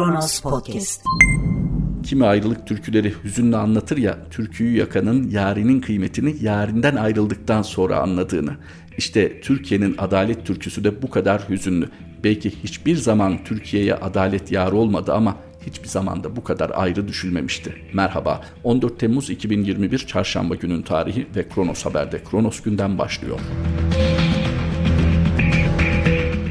Kronos Podcast. Kimi ayrılık türküleri hüzünle anlatır ya, türküyü yakanın yarinin kıymetini yarinden ayrıldıktan sonra anladığını. İşte Türkiye'nin adalet türküsü de bu kadar hüzünlü. Belki hiçbir zaman Türkiye'ye adalet yar olmadı ama hiçbir zamanda bu kadar ayrı düşülmemişti. Merhaba, 14 Temmuz 2021 Çarşamba günün tarihi ve Kronos Haber'de Kronos günden başlıyor.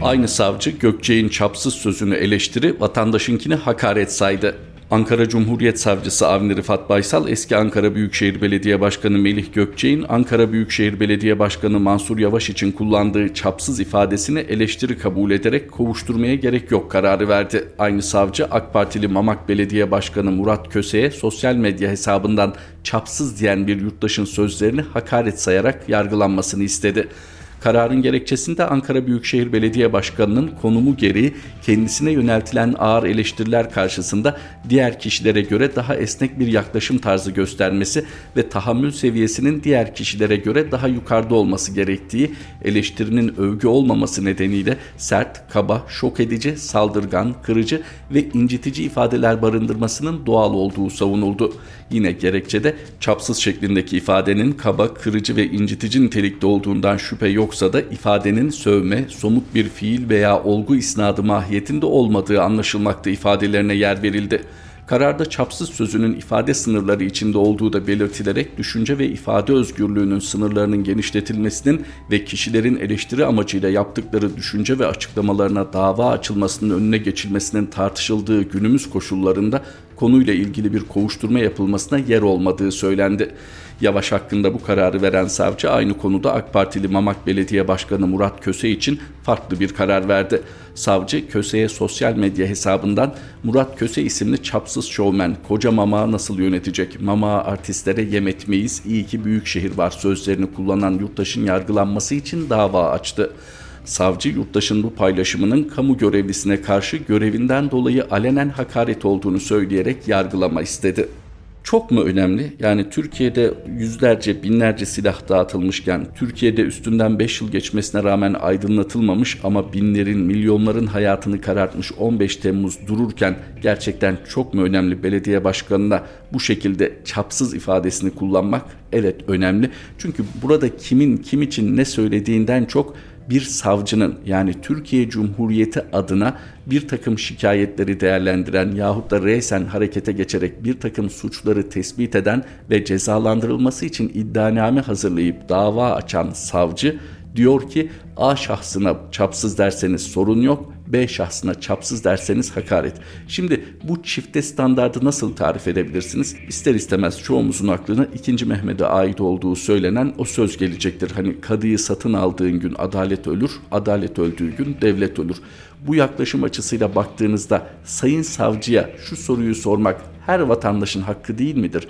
Aynı savcı Gökçe'nin çapsız sözünü eleştiri, vatandaşınkini hakaret saydı. Ankara Cumhuriyet Savcısı Avni Rıfat Baysal, eski Ankara Büyükşehir Belediye Başkanı Melih Gökçe'nin Ankara Büyükşehir Belediye Başkanı Mansur Yavaş için kullandığı çapsız ifadesini eleştiri kabul ederek kovuşturmaya gerek yok kararı verdi. Aynı savcı AK Partili Mamak Belediye Başkanı Murat Köse'ye sosyal medya hesabından çapsız diyen bir yurttaşın sözlerini hakaret sayarak yargılanmasını istedi. Kararın gerekçesinde Ankara Büyükşehir Belediye Başkanı'nın konumu gereği kendisine yöneltilen ağır eleştiriler karşısında diğer kişilere göre daha esnek bir yaklaşım tarzı göstermesi ve tahammül seviyesinin diğer kişilere göre daha yukarıda olması gerektiği eleştirinin övgü olmaması nedeniyle sert, kaba, şok edici, saldırgan, kırıcı ve incitici ifadeler barındırmasının doğal olduğu savunuldu. Yine gerekçede çapsız şeklindeki ifadenin kaba, kırıcı ve incitici nitelikte olduğundan şüphe yoksa da ifadenin sövme, somut bir fiil veya olgu isnadı mahiyetinde olmadığı anlaşılmakta ifadelerine yer verildi. Kararda çapsız sözünün ifade sınırları içinde olduğu da belirtilerek düşünce ve ifade özgürlüğünün sınırlarının genişletilmesinin ve kişilerin eleştiri amacıyla yaptıkları düşünce ve açıklamalarına dava açılmasının önüne geçilmesinin tartışıldığı günümüz koşullarında konuyla ilgili bir kovuşturma yapılmasına yer olmadığı söylendi. Yavaş hakkında bu kararı veren savcı aynı konuda AK Partili Mamak Belediye Başkanı Murat Köse için farklı bir karar verdi. Savcı Köse'ye sosyal medya hesabından Murat Köse isimli çapsız şovmen koca mama nasıl yönetecek? Mama artistlere yem etmeyiz iyi ki büyük şehir var sözlerini kullanan yurttaşın yargılanması için dava açtı. Savcı yurttaşın bu paylaşımının kamu görevlisine karşı görevinden dolayı alenen hakaret olduğunu söyleyerek yargılama istedi. Çok mu önemli? Yani Türkiye'de yüzlerce, binlerce silah dağıtılmışken, Türkiye'de üstünden 5 yıl geçmesine rağmen aydınlatılmamış ama binlerin, milyonların hayatını karartmış 15 Temmuz dururken gerçekten çok mu önemli belediye başkanına bu şekilde çapsız ifadesini kullanmak? Evet önemli. Çünkü burada kimin kim için ne söylediğinden çok bir savcının yani Türkiye Cumhuriyeti adına bir takım şikayetleri değerlendiren yahut da reysen harekete geçerek bir takım suçları tespit eden ve cezalandırılması için iddianame hazırlayıp dava açan savcı diyor ki A şahsına çapsız derseniz sorun yok, B şahsına çapsız derseniz hakaret. Şimdi bu çifte standardı nasıl tarif edebilirsiniz? İster istemez çoğumuzun aklına 2. Mehmet'e ait olduğu söylenen o söz gelecektir. Hani kadıyı satın aldığın gün adalet ölür, adalet öldüğü gün devlet ölür. Bu yaklaşım açısıyla baktığınızda sayın savcıya şu soruyu sormak her vatandaşın hakkı değil midir?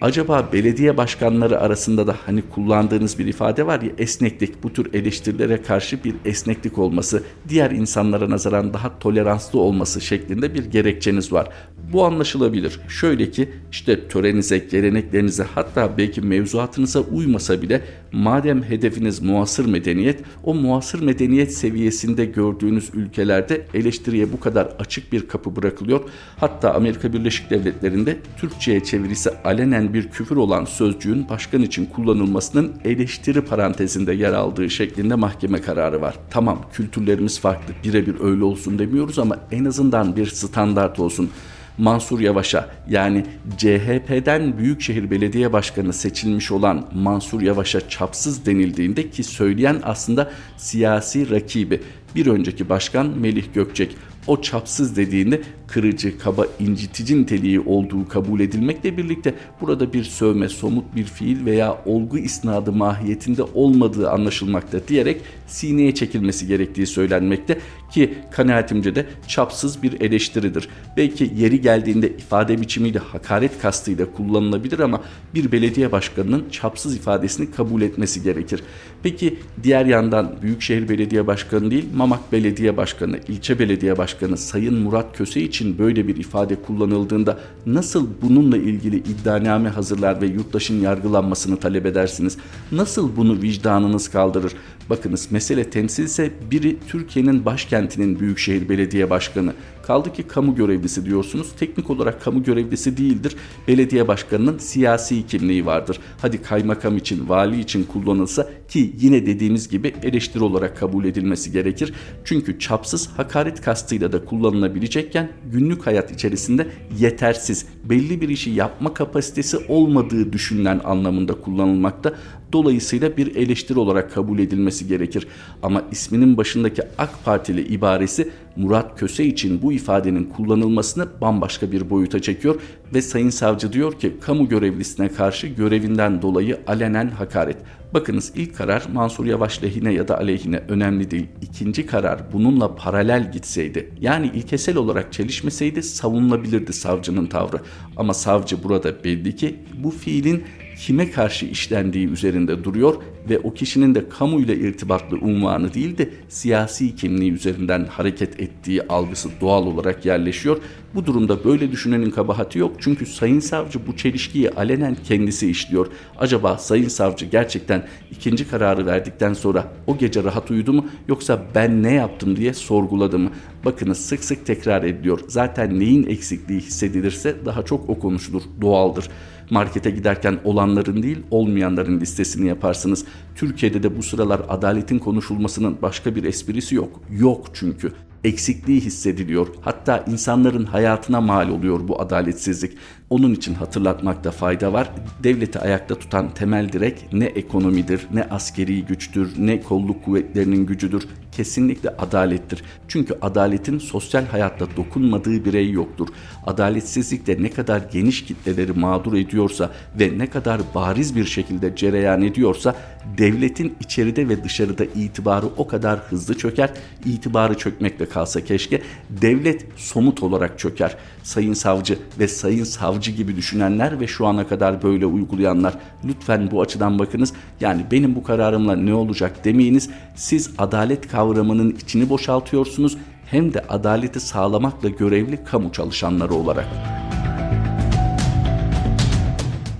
Acaba belediye başkanları arasında da hani kullandığınız bir ifade var ya esneklik bu tür eleştirilere karşı bir esneklik olması, diğer insanlara nazaran daha toleranslı olması şeklinde bir gerekçeniz var. Bu anlaşılabilir. Şöyle ki işte törenize, geleneklerinize hatta belki mevzuatınıza uymasa bile madem hedefiniz muasır medeniyet, o muasır medeniyet seviyesinde gördüğünüz ülkelerde eleştiriye bu kadar açık bir kapı bırakılıyor. Hatta Amerika Birleşik Devletleri'nde Türkçe'ye çevirisi alenen bir küfür olan sözcüğün başkan için kullanılmasının eleştiri parantezinde yer aldığı şeklinde mahkeme kararı var. Tamam kültürlerimiz farklı birebir öyle olsun demiyoruz ama en azından bir standart olsun. Mansur Yavaş'a yani CHP'den Büyükşehir Belediye Başkanı seçilmiş olan Mansur Yavaş'a çapsız denildiğinde ki söyleyen aslında siyasi rakibi bir önceki başkan Melih Gökçek o çapsız dediğinde kırıcı, kaba, incitici niteliği olduğu kabul edilmekle birlikte burada bir sövme, somut bir fiil veya olgu isnadı mahiyetinde olmadığı anlaşılmakta diyerek sineye çekilmesi gerektiği söylenmekte ki kanaatimce de çapsız bir eleştiridir. Belki yeri geldiğinde ifade biçimiyle hakaret kastıyla kullanılabilir ama bir belediye başkanının çapsız ifadesini kabul etmesi gerekir. Peki diğer yandan Büyükşehir Belediye Başkanı değil Mamak Belediye Başkanı, ilçe belediye başkanı Sayın Murat Köse için böyle bir ifade kullanıldığında nasıl bununla ilgili iddianame hazırlar ve yurttaşın yargılanmasını talep edersiniz? Nasıl bunu vicdanınız kaldırır? Bakınız mesele temsilse biri Türkiye'nin başkentinin Büyükşehir Belediye Başkanı, Kaldı ki kamu görevlisi diyorsunuz. Teknik olarak kamu görevlisi değildir. Belediye başkanının siyasi kimliği vardır. Hadi kaymakam için, vali için kullanılsa ki yine dediğimiz gibi eleştiri olarak kabul edilmesi gerekir. Çünkü çapsız hakaret kastıyla da kullanılabilecekken günlük hayat içerisinde yetersiz, belli bir işi yapma kapasitesi olmadığı düşünülen anlamında kullanılmakta. Dolayısıyla bir eleştiri olarak kabul edilmesi gerekir. Ama isminin başındaki AK Partili ibaresi Murat Köse için bu ifadenin kullanılmasını bambaşka bir boyuta çekiyor ve Sayın Savcı diyor ki kamu görevlisine karşı görevinden dolayı alenen hakaret. Bakınız ilk karar Mansur Yavaş lehine ya da aleyhine önemli değil. İkinci karar bununla paralel gitseydi yani ilkesel olarak çelişmeseydi savunulabilirdi savcının tavrı. Ama savcı burada belli ki bu fiilin kime karşı işlendiği üzerinde duruyor ve o kişinin de kamuyla irtibatlı unvanı değil de siyasi kimliği üzerinden hareket ettiği algısı doğal olarak yerleşiyor. Bu durumda böyle düşünenin kabahati yok çünkü Sayın Savcı bu çelişkiyi alenen kendisi işliyor. Acaba Sayın Savcı gerçekten ikinci kararı verdikten sonra o gece rahat uyudu mu yoksa ben ne yaptım diye sorguladı mı? Bakınız sık sık tekrar ediliyor. Zaten neyin eksikliği hissedilirse daha çok o konuşulur, doğaldır. Markete giderken olanların değil olmayanların listesini yaparsınız. Türkiye'de de bu sıralar adaletin konuşulmasının başka bir esprisi yok. Yok çünkü eksikliği hissediliyor. Hatta insanların hayatına mal oluyor bu adaletsizlik. Onun için hatırlatmakta fayda var. Devleti ayakta tutan temel direk ne ekonomidir, ne askeri güçtür, ne kolluk kuvvetlerinin gücüdür. Kesinlikle adalettir. Çünkü adaletin sosyal hayatta dokunmadığı birey yoktur. Adaletsizlik de ne kadar geniş kitleleri mağdur ediyorsa ve ne kadar bariz bir şekilde cereyan ediyorsa devletin içeride ve dışarıda itibarı o kadar hızlı çöker. İtibarı çökmekle kalsa keşke devlet somut olarak çöker. Sayın savcı ve sayın savcı gibi düşünenler ve şu ana kadar böyle uygulayanlar lütfen bu açıdan bakınız. Yani benim bu kararımla ne olacak demeyiniz. Siz adalet kavramının içini boşaltıyorsunuz hem de adaleti sağlamakla görevli kamu çalışanları olarak.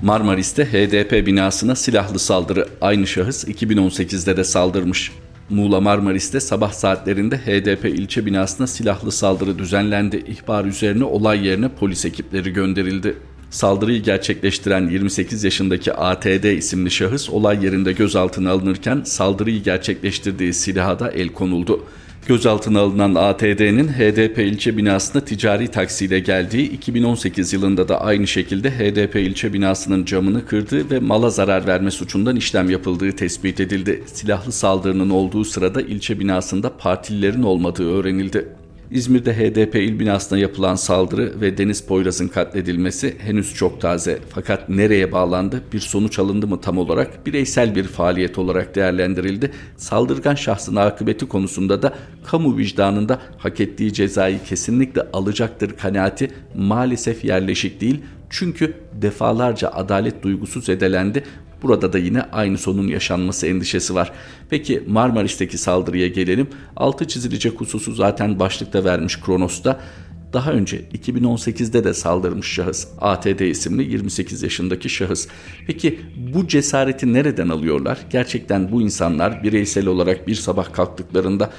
Marmaris'te HDP binasına silahlı saldırı. Aynı şahıs 2018'de de saldırmış. Muğla Marmaris'te sabah saatlerinde HDP ilçe binasına silahlı saldırı düzenlendi. İhbar üzerine olay yerine polis ekipleri gönderildi. Saldırıyı gerçekleştiren 28 yaşındaki ATD isimli şahıs olay yerinde gözaltına alınırken saldırıyı gerçekleştirdiği silaha da el konuldu. Gözaltına alınan ATD'nin HDP ilçe binasına ticari taksiyle geldiği 2018 yılında da aynı şekilde HDP ilçe binasının camını kırdığı ve mala zarar verme suçundan işlem yapıldığı tespit edildi. Silahlı saldırının olduğu sırada ilçe binasında partililerin olmadığı öğrenildi. İzmir'de HDP il binasına yapılan saldırı ve Deniz Poyraz'ın katledilmesi henüz çok taze. Fakat nereye bağlandı, bir sonuç alındı mı tam olarak bireysel bir faaliyet olarak değerlendirildi. Saldırgan şahsın akıbeti konusunda da kamu vicdanında hak ettiği cezayı kesinlikle alacaktır kanaati maalesef yerleşik değil. Çünkü defalarca adalet duygusu zedelendi. Burada da yine aynı sonun yaşanması endişesi var. Peki Marmaris'teki saldırıya gelelim. Altı çizilecek hususu zaten başlıkta vermiş Kronos'ta. Daha önce 2018'de de saldırmış şahıs ATD isimli 28 yaşındaki şahıs. Peki bu cesareti nereden alıyorlar? Gerçekten bu insanlar bireysel olarak bir sabah kalktıklarında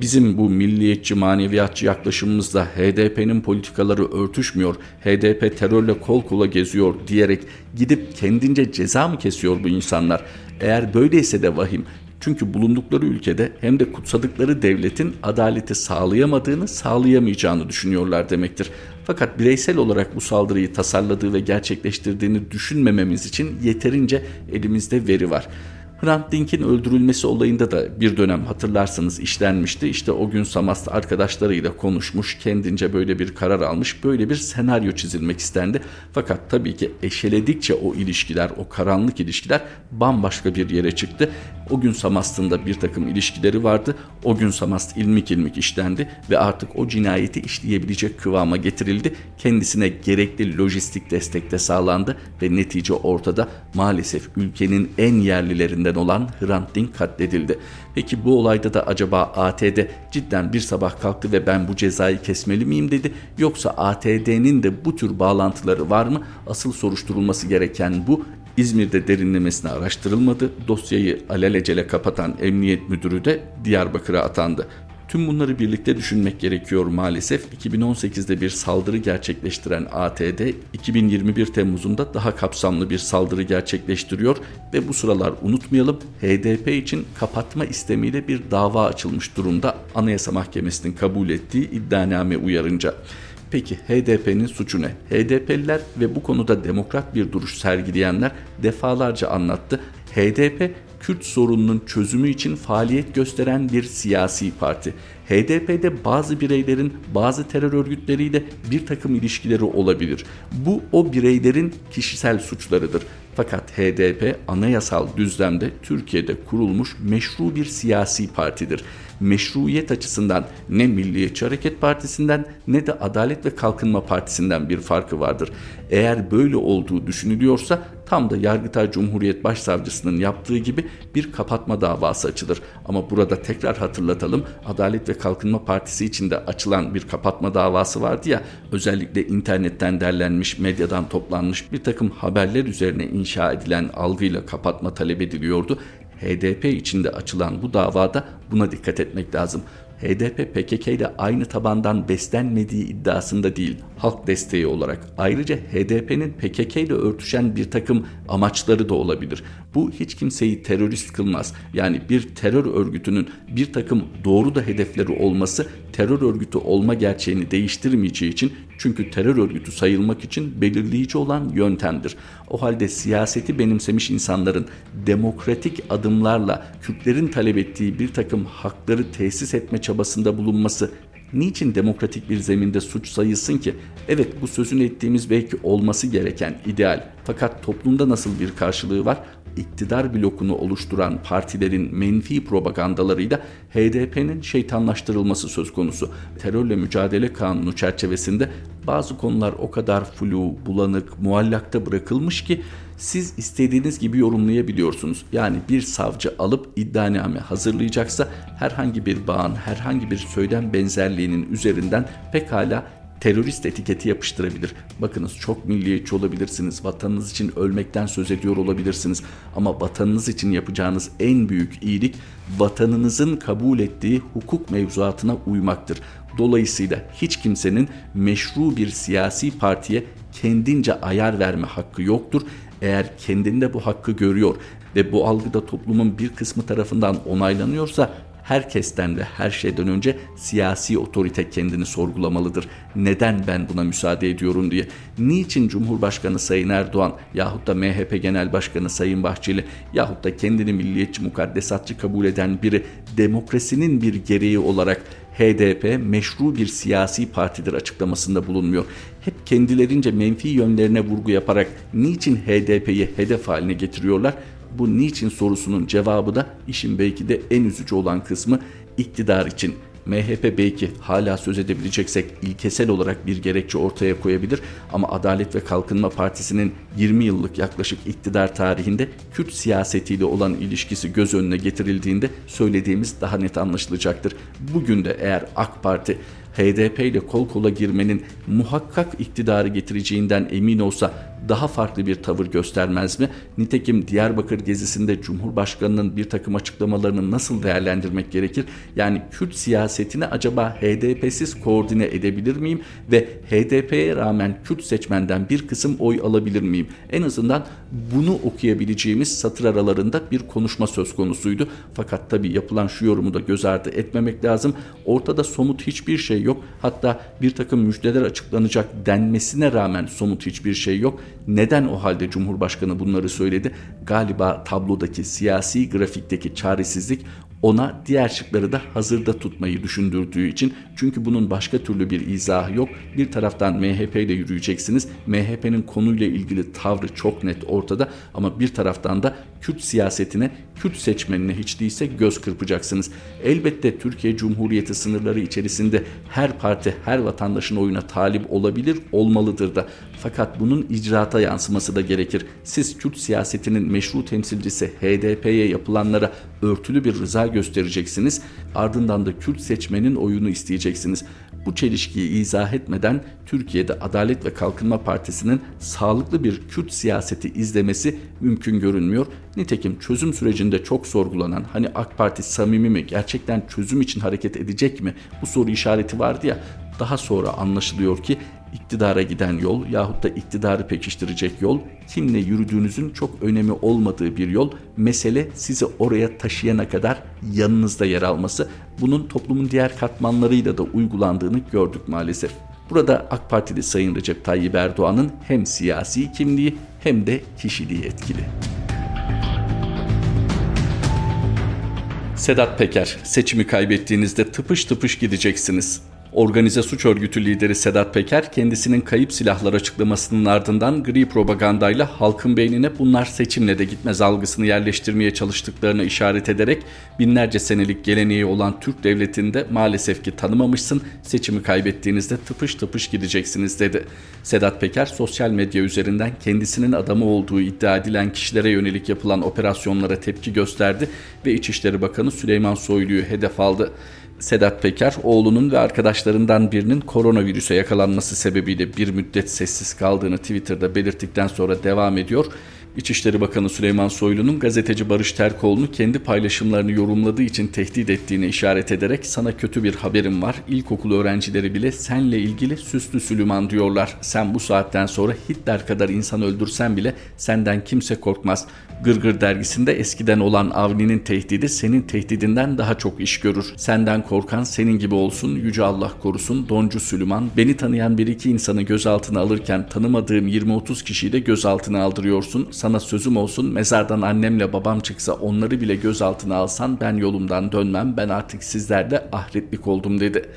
bizim bu milliyetçi maneviyatçı yaklaşımımızla HDP'nin politikaları örtüşmüyor, HDP terörle kol kola geziyor diyerek gidip kendince ceza mı kesiyor bu insanlar? Eğer böyleyse de vahim. Çünkü bulundukları ülkede hem de kutsadıkları devletin adaleti sağlayamadığını, sağlayamayacağını düşünüyorlar demektir. Fakat bireysel olarak bu saldırıyı tasarladığı ve gerçekleştirdiğini düşünmememiz için yeterince elimizde veri var. Hrant Dink'in öldürülmesi olayında da bir dönem hatırlarsanız işlenmişti. İşte o gün Samast arkadaşlarıyla konuşmuş, kendince böyle bir karar almış, böyle bir senaryo çizilmek istendi. Fakat tabii ki eşeledikçe o ilişkiler, o karanlık ilişkiler bambaşka bir yere çıktı. O gün Samast'ın da bir takım ilişkileri vardı. O gün Samast ilmik ilmik işlendi ve artık o cinayeti işleyebilecek kıvama getirildi. Kendisine gerekli lojistik destek de sağlandı ve netice ortada maalesef ülkenin en yerlilerinden olan Hrant Dink katledildi. Peki bu olayda da acaba ATD cidden bir sabah kalktı ve ben bu cezayı kesmeli miyim dedi yoksa ATD'nin de bu tür bağlantıları var mı? Asıl soruşturulması gereken bu İzmir'de derinlemesine araştırılmadı. Dosyayı alelacele kapatan emniyet müdürü de Diyarbakır'a atandı. Tüm bunları birlikte düşünmek gerekiyor maalesef. 2018'de bir saldırı gerçekleştiren ATD 2021 Temmuz'unda daha kapsamlı bir saldırı gerçekleştiriyor ve bu sıralar unutmayalım HDP için kapatma istemiyle bir dava açılmış durumda Anayasa Mahkemesi'nin kabul ettiği iddianame uyarınca. Peki HDP'nin suçu ne? HDP'liler ve bu konuda demokrat bir duruş sergileyenler defalarca anlattı. HDP Kürt sorununun çözümü için faaliyet gösteren bir siyasi parti. HDP'de bazı bireylerin bazı terör örgütleriyle bir takım ilişkileri olabilir. Bu o bireylerin kişisel suçlarıdır. Fakat HDP anayasal düzlemde Türkiye'de kurulmuş meşru bir siyasi partidir. Meşruiyet açısından ne Milliyetçi Hareket Partisi'nden ne de Adalet ve Kalkınma Partisi'nden bir farkı vardır. Eğer böyle olduğu düşünülüyorsa tam da Yargıtay Cumhuriyet Başsavcısının yaptığı gibi bir kapatma davası açılır. Ama burada tekrar hatırlatalım Adalet ve Kalkınma Partisi içinde açılan bir kapatma davası vardı ya özellikle internetten derlenmiş medyadan toplanmış bir takım haberler üzerine inşa edilen algıyla kapatma talep ediliyordu. HDP içinde açılan bu davada buna dikkat etmek lazım. HDP PKK ile aynı tabandan beslenmediği iddiasında değil, halk desteği olarak. Ayrıca HDP'nin PKK ile örtüşen bir takım amaçları da olabilir. Bu hiç kimseyi terörist kılmaz. Yani bir terör örgütünün bir takım doğru da hedefleri olması terör örgütü olma gerçeğini değiştirmeyeceği için çünkü terör örgütü sayılmak için belirleyici olan yöntemdir. O halde siyaseti benimsemiş insanların demokratik adımlarla Kürtlerin talep ettiği bir takım hakları tesis etme çabasında bulunması niçin demokratik bir zeminde suç sayılsın ki? Evet bu sözünü ettiğimiz belki olması gereken ideal fakat toplumda nasıl bir karşılığı var? İktidar blokunu oluşturan partilerin menfi propagandalarıyla HDP'nin şeytanlaştırılması söz konusu. Terörle mücadele kanunu çerçevesinde bazı konular o kadar flu, bulanık, muallakta bırakılmış ki siz istediğiniz gibi yorumlayabiliyorsunuz. Yani bir savcı alıp iddianame hazırlayacaksa herhangi bir bağın, herhangi bir söylem benzerliğinin üzerinden pekala terörist etiketi yapıştırabilir. Bakınız çok milliyetçi olabilirsiniz, vatanınız için ölmekten söz ediyor olabilirsiniz ama vatanınız için yapacağınız en büyük iyilik vatanınızın kabul ettiği hukuk mevzuatına uymaktır. Dolayısıyla hiç kimsenin meşru bir siyasi partiye kendince ayar verme hakkı yoktur. Eğer kendinde bu hakkı görüyor ve bu algıda toplumun bir kısmı tarafından onaylanıyorsa herkesten ve her şeyden önce siyasi otorite kendini sorgulamalıdır. Neden ben buna müsaade ediyorum diye. Niçin Cumhurbaşkanı Sayın Erdoğan yahut da MHP Genel Başkanı Sayın Bahçeli yahut da kendini milliyetçi mukaddesatçı kabul eden biri demokrasinin bir gereği olarak HDP meşru bir siyasi partidir açıklamasında bulunmuyor. Hep kendilerince menfi yönlerine vurgu yaparak niçin HDP'yi hedef haline getiriyorlar? Bu niçin sorusunun cevabı da işin belki de en üzücü olan kısmı iktidar için. MHP belki hala söz edebileceksek ilkesel olarak bir gerekçe ortaya koyabilir ama Adalet ve Kalkınma Partisi'nin 20 yıllık yaklaşık iktidar tarihinde Kürt siyasetiyle olan ilişkisi göz önüne getirildiğinde söylediğimiz daha net anlaşılacaktır. Bugün de eğer AK Parti HDP ile kol kola girmenin muhakkak iktidarı getireceğinden emin olsa daha farklı bir tavır göstermez mi? Nitekim Diyarbakır gezisinde Cumhurbaşkanı'nın bir takım açıklamalarını nasıl değerlendirmek gerekir? Yani Kürt siyasetini acaba HDP'siz koordine edebilir miyim? Ve HDP'ye rağmen Kürt seçmenden bir kısım oy alabilir miyim? En azından bunu okuyabileceğimiz satır aralarında bir konuşma söz konusuydu. Fakat tabii yapılan şu yorumu da göz ardı etmemek lazım. Ortada somut hiçbir şey yok. Hatta bir takım müjdeler açıklanacak denmesine rağmen somut hiçbir şey yok. Neden o halde Cumhurbaşkanı bunları söyledi? Galiba tablodaki siyasi grafikteki çaresizlik ona diğer şıkları da hazırda tutmayı düşündürdüğü için çünkü bunun başka türlü bir izahı yok. Bir taraftan MHP ile yürüyeceksiniz. MHP'nin konuyla ilgili tavrı çok net ortada ama bir taraftan da Kürt siyasetine, Kürt seçmenine hiç değilse göz kırpacaksınız. Elbette Türkiye Cumhuriyeti sınırları içerisinde her parti her vatandaşın oyuna talip olabilir, olmalıdır da. Fakat bunun icraata yansıması da gerekir. Siz Kürt siyasetinin meşru temsilcisi HDP'ye yapılanlara örtülü bir rıza göstereceksiniz. Ardından da Kürt seçmenin oyunu isteyeceksiniz. Bu çelişkiyi izah etmeden Türkiye'de Adalet ve Kalkınma Partisi'nin sağlıklı bir Kürt siyaseti izlemesi mümkün görünmüyor. Nitekim çözüm sürecinde çok sorgulanan hani AK Parti samimi mi gerçekten çözüm için hareket edecek mi bu soru işareti vardı ya daha sonra anlaşılıyor ki iktidara giden yol yahut da iktidarı pekiştirecek yol kimle yürüdüğünüzün çok önemi olmadığı bir yol. Mesele sizi oraya taşıyana kadar yanınızda yer alması. Bunun toplumun diğer katmanlarıyla da uygulandığını gördük maalesef. Burada AK Partili Sayın Recep Tayyip Erdoğan'ın hem siyasi kimliği hem de kişiliği etkili. Sedat Peker, seçimi kaybettiğinizde tıpış tıpış gideceksiniz. Organize suç örgütü lideri Sedat Peker kendisinin kayıp silahlar açıklamasının ardından gri propagandayla halkın beynine bunlar seçimle de gitmez algısını yerleştirmeye çalıştıklarını işaret ederek binlerce senelik geleneği olan Türk devletinde maalesef ki tanımamışsın seçimi kaybettiğinizde tıpış tıpış gideceksiniz dedi. Sedat Peker sosyal medya üzerinden kendisinin adamı olduğu iddia edilen kişilere yönelik yapılan operasyonlara tepki gösterdi ve İçişleri Bakanı Süleyman Soylu'yu hedef aldı. Sedat Peker oğlunun ve arkadaşlarından birinin koronavirüse yakalanması sebebiyle bir müddet sessiz kaldığını Twitter'da belirttikten sonra devam ediyor. İçişleri Bakanı Süleyman Soylu'nun gazeteci Barış Terkoğlu'nu kendi paylaşımlarını yorumladığı için tehdit ettiğini işaret ederek sana kötü bir haberim var. İlkokul öğrencileri bile senle ilgili süslü Süleyman diyorlar. Sen bu saatten sonra Hitler kadar insan öldürsen bile senden kimse korkmaz. Gırgır dergisinde eskiden olan Avni'nin tehdidi senin tehdidinden daha çok iş görür. Senden korkan senin gibi olsun, Yüce Allah korusun, Doncu Süleyman. Beni tanıyan bir iki insanı gözaltına alırken tanımadığım 20-30 kişiyi de gözaltına aldırıyorsun. Sana sözüm olsun mezardan annemle babam çıksa onları bile gözaltına alsan ben yolumdan dönmem. Ben artık sizlerle ahretlik oldum dedi.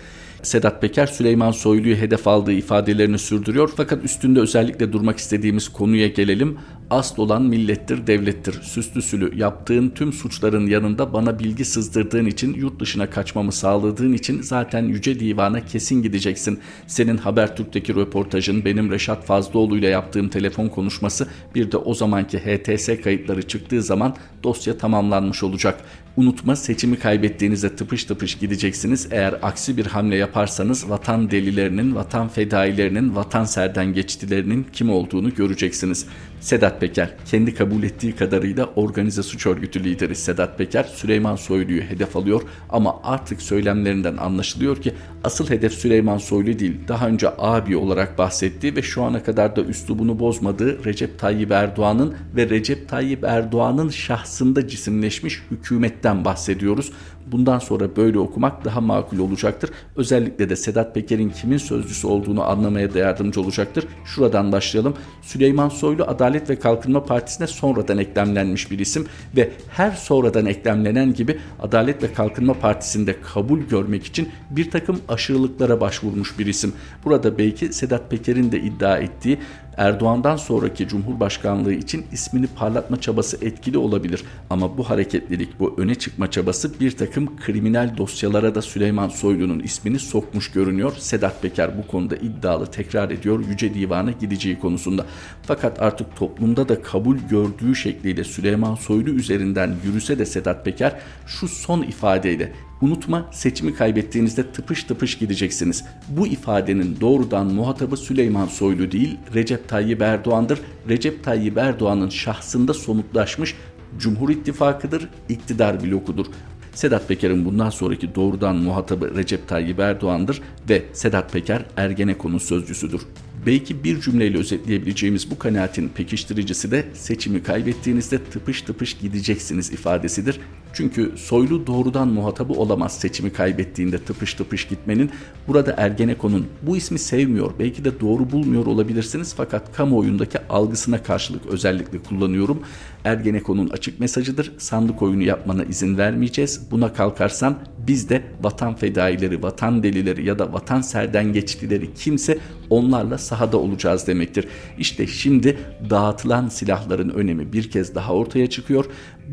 Sedat Peker Süleyman Soylu'yu hedef aldığı ifadelerini sürdürüyor fakat üstünde özellikle durmak istediğimiz konuya gelelim. Asıl olan millettir, devlettir. Süslü sülü yaptığın tüm suçların yanında bana bilgi sızdırdığın için, yurt dışına kaçmamı sağladığın için zaten Yüce Divan'a kesin gideceksin. Senin Habertürk'teki röportajın, benim Reşat Fazlıoğlu ile yaptığım telefon konuşması, bir de o zamanki HTS kayıtları çıktığı zaman dosya tamamlanmış olacak. Unutma seçimi kaybettiğinizde tıpış tıpış gideceksiniz. Eğer aksi bir hamle yaparsanız vatan delilerinin, vatan fedailerinin, vatan serden geçtilerinin kim olduğunu göreceksiniz. Sedat Peker kendi kabul ettiği kadarıyla organize suç örgütü lideri Sedat Peker Süleyman Soylu'yu hedef alıyor ama artık söylemlerinden anlaşılıyor ki asıl hedef Süleyman Soylu değil daha önce abi olarak bahsettiği ve şu ana kadar da üslubunu bozmadığı Recep Tayyip Erdoğan'ın ve Recep Tayyip Erdoğan'ın şahsında cisimleşmiş hükümetten bahsediyoruz. Bundan sonra böyle okumak daha makul olacaktır. Özellikle de Sedat Peker'in kimin sözcüsü olduğunu anlamaya da yardımcı olacaktır. Şuradan başlayalım. Süleyman Soylu Adalet ve Kalkınma Partisi'ne sonradan eklemlenmiş bir isim ve her sonradan eklemlenen gibi Adalet ve Kalkınma Partisi'nde kabul görmek için bir takım aşırılıklara başvurmuş bir isim. Burada belki Sedat Peker'in de iddia ettiği Erdoğan'dan sonraki Cumhurbaşkanlığı için ismini parlatma çabası etkili olabilir. Ama bu hareketlilik, bu öne çıkma çabası bir takım kriminal dosyalara da Süleyman Soylu'nun ismini sokmuş görünüyor. Sedat Peker bu konuda iddialı tekrar ediyor Yüce Divan'a gideceği konusunda. Fakat artık toplumda da kabul gördüğü şekliyle Süleyman Soylu üzerinden yürüse de Sedat Peker şu son ifadeyle Unutma seçimi kaybettiğinizde tıpış tıpış gideceksiniz. Bu ifadenin doğrudan muhatabı Süleyman Soylu değil Recep Tayyip Erdoğan'dır. Recep Tayyip Erdoğan'ın şahsında somutlaşmış Cumhur İttifakı'dır, iktidar blokudur. Sedat Peker'in bundan sonraki doğrudan muhatabı Recep Tayyip Erdoğan'dır ve Sedat Peker Ergenekon'un sözcüsüdür. Belki bir cümleyle özetleyebileceğimiz bu kanaatin pekiştiricisi de seçimi kaybettiğinizde tıpış tıpış gideceksiniz ifadesidir. Çünkü soylu doğrudan muhatabı olamaz seçimi kaybettiğinde tıpış tıpış gitmenin. Burada Ergenekon'un bu ismi sevmiyor, belki de doğru bulmuyor olabilirsiniz fakat kamuoyundaki algısına karşılık özellikle kullanıyorum. Ergenekon'un açık mesajıdır. Sandık oyunu yapmana izin vermeyeceğiz. Buna kalkarsan biz de vatan fedaileri, vatan delileri ya da vatan serden geçtileri kimse onlarla sahada olacağız demektir. İşte şimdi dağıtılan silahların önemi bir kez daha ortaya çıkıyor.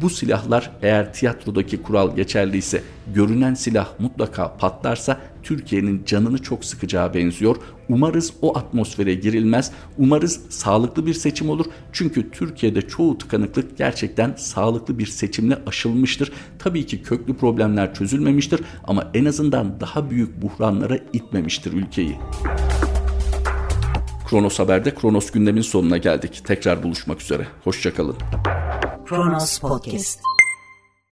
Bu silahlar eğer tiyatrodaki kural geçerliyse görünen silah mutlaka patlarsa Türkiye'nin canını çok sıkacağı benziyor. Umarız o atmosfere girilmez. Umarız sağlıklı bir seçim olur. Çünkü Türkiye'de çoğu tıkanıklık gerçekten sağlıklı bir seçimle aşılmıştır. Tabii ki köklü problemler çözülmemiştir ama en azından daha büyük buhranlara itmemiştir ülkeyi. Kronos Haber'de Kronos gündemin sonuna geldik. Tekrar buluşmak üzere. Hoşçakalın. Kronos Podcast